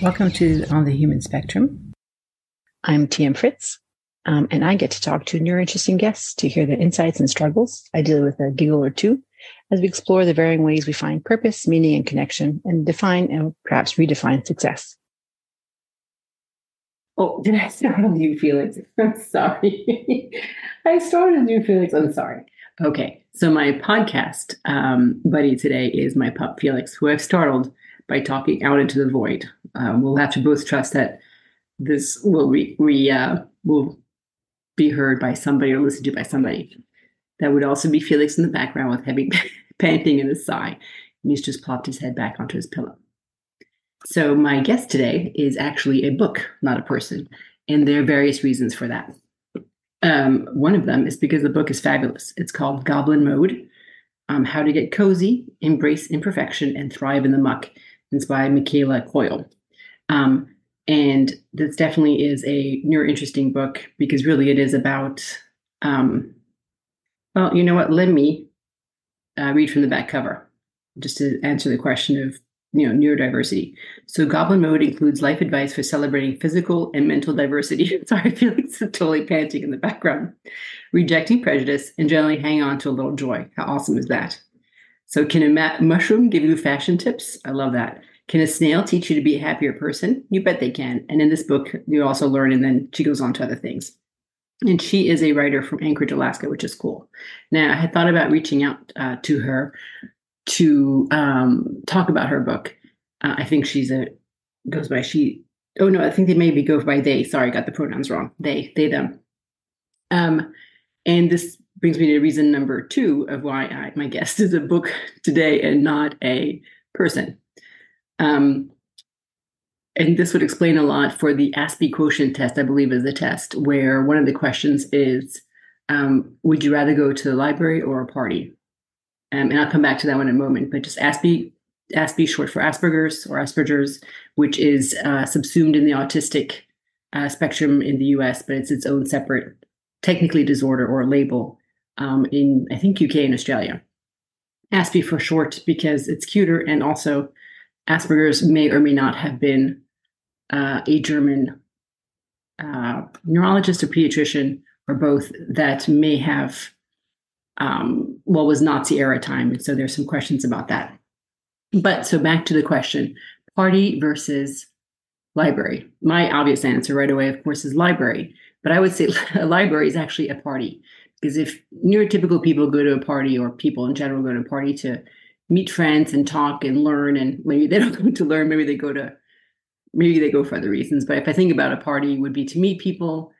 Welcome to On the Human Spectrum. I'm TM Fritz, um, and I get to talk to new interesting guests to hear their insights and struggles. I deal with a giggle or two as we explore the varying ways we find purpose, meaning, and connection, and define and perhaps redefine success. Oh, did I start on you, Felix? I'm sorry. I started you, Felix. I'm sorry. Okay, so my podcast um, buddy today is my pup, Felix, who I've startled by talking out into the void. Um, we'll have to both trust that this will re uh, will be heard by somebody or listened to by somebody. That would also be Felix in the background with heavy panting and a sigh. And he's just plopped his head back onto his pillow. So, my guest today is actually a book, not a person. And there are various reasons for that. Um, one of them is because the book is fabulous. It's called Goblin Mode um, How to Get Cozy, Embrace Imperfection, and Thrive in the Muck. It's by McKayla Coyle. Um, and this definitely is a near interesting book because really it is about, um, well, you know what? Let me uh, read from the back cover just to answer the question of you know neurodiversity. So Goblin Mode includes life advice for celebrating physical and mental diversity. Sorry, I feel like it's totally panting in the background. Rejecting prejudice and generally hang on to a little joy. How awesome is that? So can a ma- mushroom give you fashion tips? I love that. Can a snail teach you to be a happier person? You bet they can. And in this book, you also learn, and then she goes on to other things. And she is a writer from Anchorage, Alaska, which is cool. Now, I had thought about reaching out uh, to her to um, talk about her book. Uh, I think she's a goes by she. Oh no, I think they maybe go by they. Sorry, I got the pronouns wrong. They, they, them. Um, and this brings me to reason number two of why I, my guest is a book today and not a person. Um, and this would explain a lot for the Aspie quotient test, I believe is the test, where one of the questions is um, Would you rather go to the library or a party? Um, and I'll come back to that one in a moment, but just Aspie, Aspie short for Asperger's or Asperger's, which is uh, subsumed in the autistic uh, spectrum in the US, but it's its own separate, technically disorder or label um, in, I think, UK and Australia. Aspie for short because it's cuter, and also Asperger's may or may not have been uh, a German uh, neurologist or pediatrician or both that may have um, what was Nazi era time. And so there's some questions about that. But so back to the question party versus library. My obvious answer right away, of course, is library. But I would say a library is actually a party. Because if neurotypical people go to a party or people in general go to a party to meet friends and talk and learn, and maybe they don't go to learn, maybe they go to maybe they go for other reasons. But if I think about a party, would be to meet people,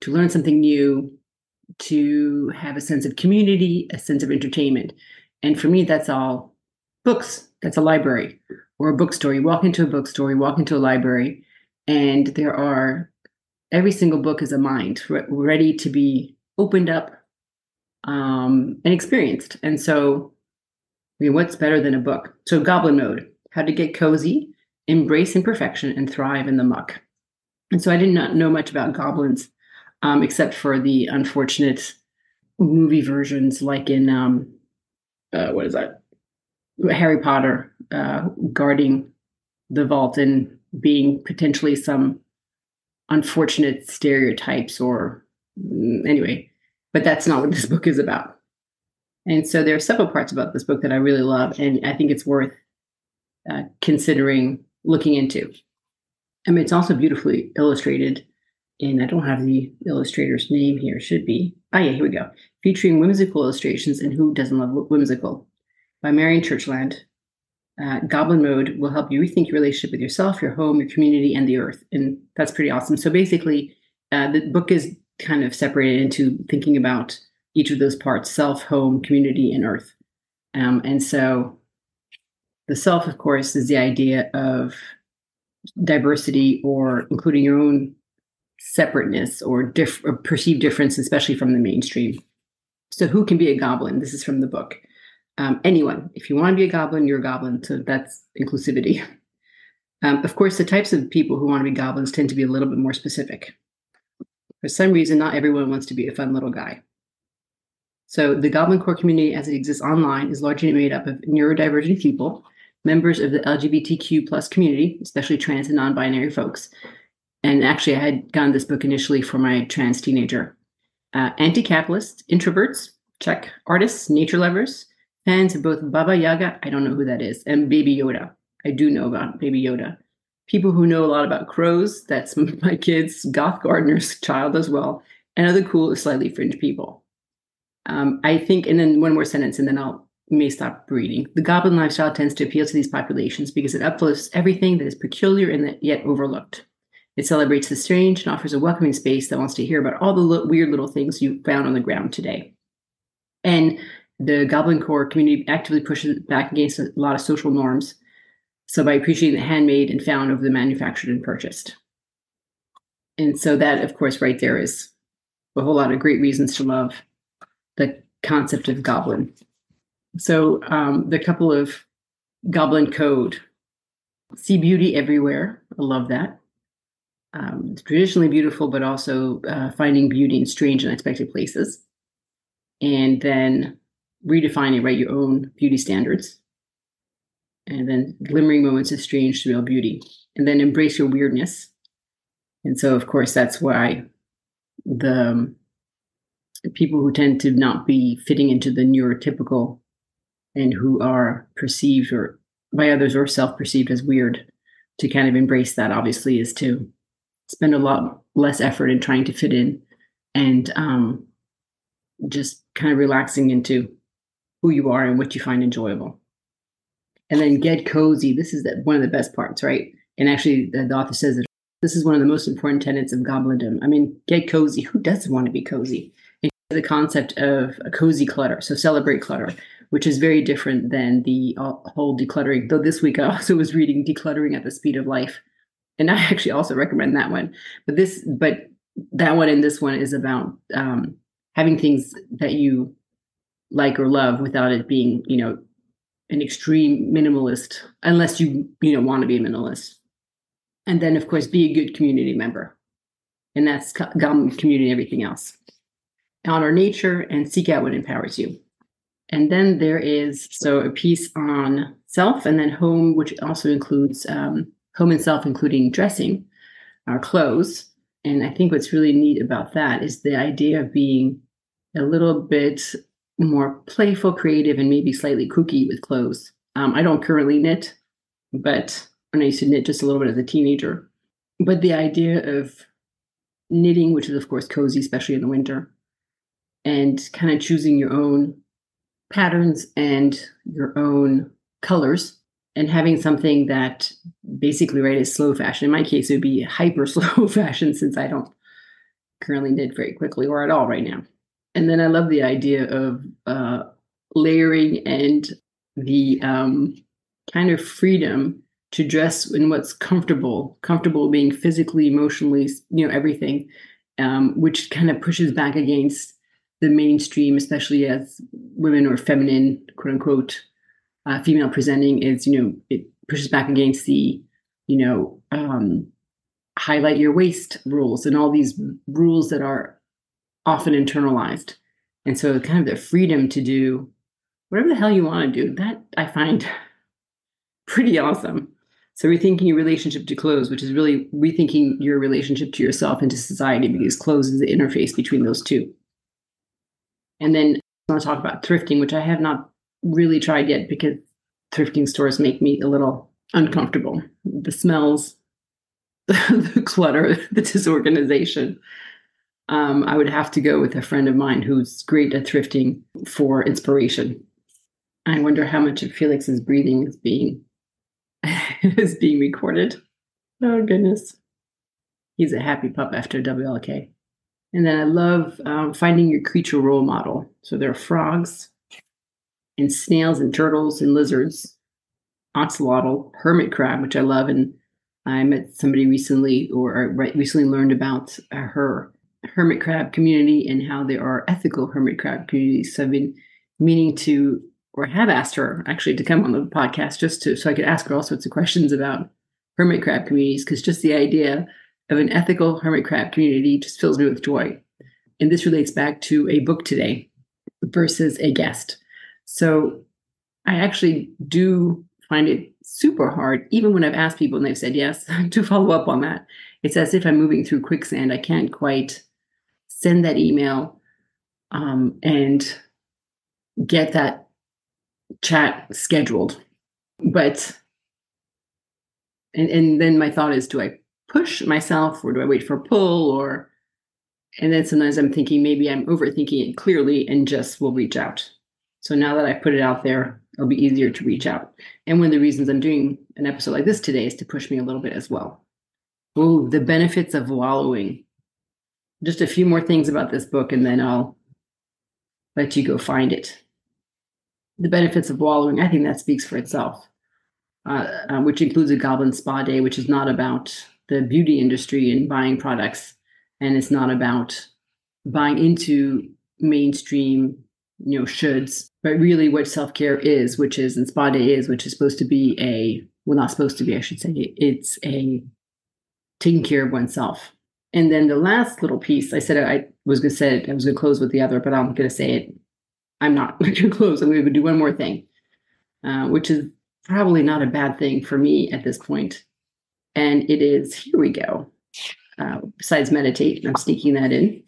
to learn something new, to have a sense of community, a sense of entertainment. And for me, that's all books. That's a library or a bookstore. You walk into a bookstore, you walk into a library, and there are every single book is a mind re- ready to be opened up um, and experienced. And so, Mean, what's better than a book? So, Goblin Mode how to get cozy, embrace imperfection, and thrive in the muck. And so, I did not know much about goblins um, except for the unfortunate movie versions, like in um, uh, what is that? Harry Potter uh, guarding the vault and being potentially some unfortunate stereotypes or mm, anyway but that's not what this book is about and so there are several parts about this book that i really love and i think it's worth uh, considering looking into i mean it's also beautifully illustrated and I don't have the illustrator's name here, should be. Ah, yeah, here we go. Featuring whimsical illustrations and Who Doesn't Love Whimsical by Marian Churchland. Uh, Goblin Mode will help you rethink your relationship with yourself, your home, your community, and the earth. And that's pretty awesome. So basically, uh, the book is kind of separated into thinking about each of those parts self, home, community, and earth. Um, and so the self, of course, is the idea of diversity or including your own separateness or, or perceived difference, especially from the mainstream. So, who can be a goblin? This is from the book. Um, anyone. If you want to be a goblin, you're a goblin. So, that's inclusivity. Um, of course, the types of people who want to be goblins tend to be a little bit more specific. For some reason, not everyone wants to be a fun little guy. So, the Goblin Core community as it exists online is largely made up of neurodivergent people members of the LGBTQ plus community, especially trans and non-binary folks. And actually, I had gotten this book initially for my trans teenager. Uh, anti-capitalists, introverts, check. Artists, nature lovers, fans of both Baba Yaga, I don't know who that is, and Baby Yoda. I do know about Baby Yoda. People who know a lot about crows, that's my kid's goth gardener's child as well, and other cool, slightly fringe people. Um, I think, and then one more sentence, and then I'll may stop reading. The goblin lifestyle tends to appeal to these populations because it uplifts everything that is peculiar and yet overlooked. It celebrates the strange and offers a welcoming space that wants to hear about all the lo- weird little things you found on the ground today. And the Goblin Core community actively pushes back against a lot of social norms. So by appreciating the handmade and found over the manufactured and purchased. And so that, of course, right there is a whole lot of great reasons to love the concept of goblin. So um, the couple of goblin code see beauty everywhere. I love that. Um, traditionally beautiful, but also uh, finding beauty in strange and unexpected places. And then redefining, right, your own beauty standards. And then glimmering moments of strange, surreal beauty. And then embrace your weirdness. And so, of course, that's why the um, people who tend to not be fitting into the neurotypical and who are perceived or by others or self-perceived as weird to kind of embrace that obviously is to spend a lot less effort in trying to fit in and um, just kind of relaxing into who you are and what you find enjoyable. And then get cozy this is the, one of the best parts right? And actually the, the author says that this is one of the most important tenets of goblindom i mean get cozy who doesn't want to be cozy the concept of a cozy clutter so celebrate clutter which is very different than the uh, whole decluttering. Though this week I also was reading Decluttering at the Speed of Life, and I actually also recommend that one. But this, but that one and this one is about um, having things that you like or love without it being, you know, an extreme minimalist, unless you you know want to be a minimalist. And then, of course, be a good community member, and that's gum community and everything else. Honor nature and seek out what empowers you. And then there is so a piece on self and then home, which also includes um, home and self, including dressing, our clothes. And I think what's really neat about that is the idea of being a little bit more playful, creative, and maybe slightly kooky with clothes. Um, I don't currently knit, but I used to knit just a little bit as a teenager. But the idea of knitting, which is of course cozy, especially in the winter, and kind of choosing your own patterns and your own colors and having something that basically right is slow fashion. In my case, it would be hyper slow fashion since I don't currently knit very quickly or at all right now. And then I love the idea of uh, layering and the um, kind of freedom to dress in what's comfortable, comfortable being physically, emotionally, you know, everything, um, which kind of pushes back against the mainstream, especially as women or feminine, quote unquote, uh, female presenting, is you know it pushes back against the you know um, highlight your waist rules and all these rules that are often internalized, and so kind of the freedom to do whatever the hell you want to do. That I find pretty awesome. So rethinking your relationship to clothes, which is really rethinking your relationship to yourself and to society, because clothes is the interface between those two. And then I want to talk about thrifting, which I have not really tried yet because thrifting stores make me a little uncomfortable. The smells, the clutter, the disorganization. Um, I would have to go with a friend of mine who's great at thrifting for inspiration. I wonder how much of Felix's breathing is being is being recorded. Oh goodness, he's a happy pup after WLK. And then I love um, finding your creature role model. So there are frogs and snails and turtles and lizards, axolotl, hermit crab, which I love. And I met somebody recently or I recently learned about uh, her hermit crab community and how there are ethical hermit crab communities. So I've been meaning to, or have asked her actually to come on the podcast just to, so I could ask her all sorts of questions about hermit crab communities. Cause just the idea of an ethical hermit crab community just fills me with joy. And this relates back to a book today versus a guest. So I actually do find it super hard, even when I've asked people and they've said yes to follow up on that. It's as if I'm moving through quicksand. I can't quite send that email um, and get that chat scheduled. But and, and then my thought is do I push myself or do I wait for a pull or and then sometimes I'm thinking maybe I'm overthinking it clearly and just will reach out. So now that I've put it out there, it'll be easier to reach out. And one of the reasons I'm doing an episode like this today is to push me a little bit as well. Oh, the benefits of wallowing. Just a few more things about this book, and then I'll let you go find it. The benefits of wallowing, I think that speaks for itself, uh, uh, which includes a goblin spa day, which is not about the beauty industry and buying products, and it's not about buying into mainstream you know shoulds but really what self-care is which is and spa day is which is supposed to be a well not supposed to be i should say it's a taking care of oneself. And then the last little piece i said i was going to say i was going to close with the other but i'm going to say it. I'm not going to close i'm going to do one more thing uh, which is probably not a bad thing for me at this point and it is here we go uh, besides meditate i'm sneaking that in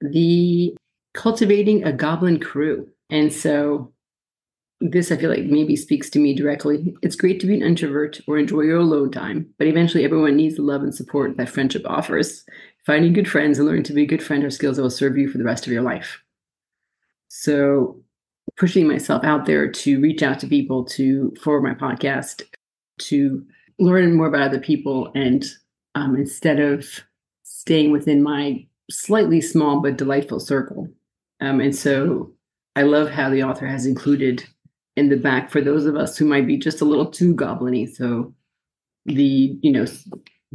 the cultivating a goblin crew. And so this I feel like maybe speaks to me directly. It's great to be an introvert or enjoy your alone time, but eventually everyone needs the love and support that friendship offers. Finding good friends and learning to be a good friend are skills that will serve you for the rest of your life. So pushing myself out there to reach out to people to for my podcast, to learn more about other people and um, instead of staying within my slightly small but delightful circle um, and so I love how the author has included in the back for those of us who might be just a little too gobliny. So the, you know,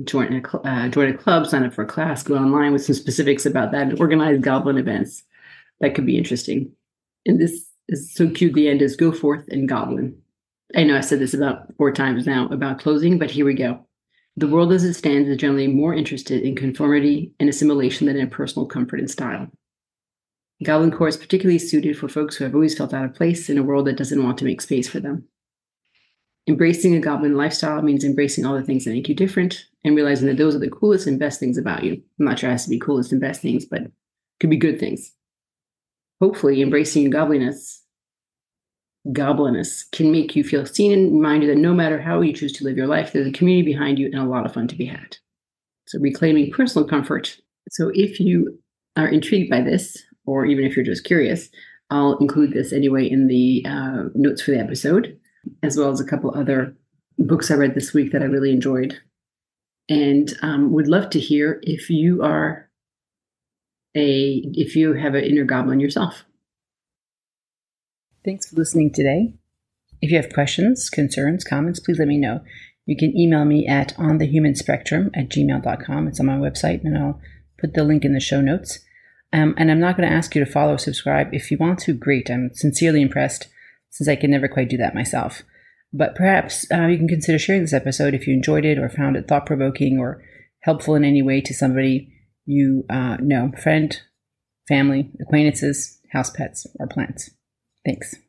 join a, uh, join a club, sign up for a class, go online with some specifics about that, and organize goblin events. That could be interesting. And this is so cute. The end is go forth and goblin. I know I said this about four times now about closing, but here we go. The world as it stands is generally more interested in conformity and assimilation than in personal comfort and style. Goblin Core is particularly suited for folks who have always felt out of place in a world that doesn't want to make space for them. Embracing a goblin lifestyle means embracing all the things that make you different and realizing that those are the coolest and best things about you. I'm not sure it has to be coolest and best things, but could be good things. Hopefully, embracing your gobliness, gobliness can make you feel seen and remind you that no matter how you choose to live your life, there's a community behind you and a lot of fun to be had. So, reclaiming personal comfort. So, if you are intrigued by this, or even if you're just curious, I'll include this anyway in the uh, notes for the episode, as well as a couple other books I read this week that I really enjoyed. And um, would love to hear if you are a if you have an inner goblin yourself. Thanks for listening today. If you have questions, concerns, comments, please let me know. You can email me at onthehumanspectrum at gmail.com. It's on my website, and I'll put the link in the show notes. Um, and I'm not going to ask you to follow or subscribe. If you want to, great. I'm sincerely impressed since I can never quite do that myself. But perhaps uh, you can consider sharing this episode if you enjoyed it or found it thought provoking or helpful in any way to somebody you uh, know, friend, family, acquaintances, house pets, or plants. Thanks.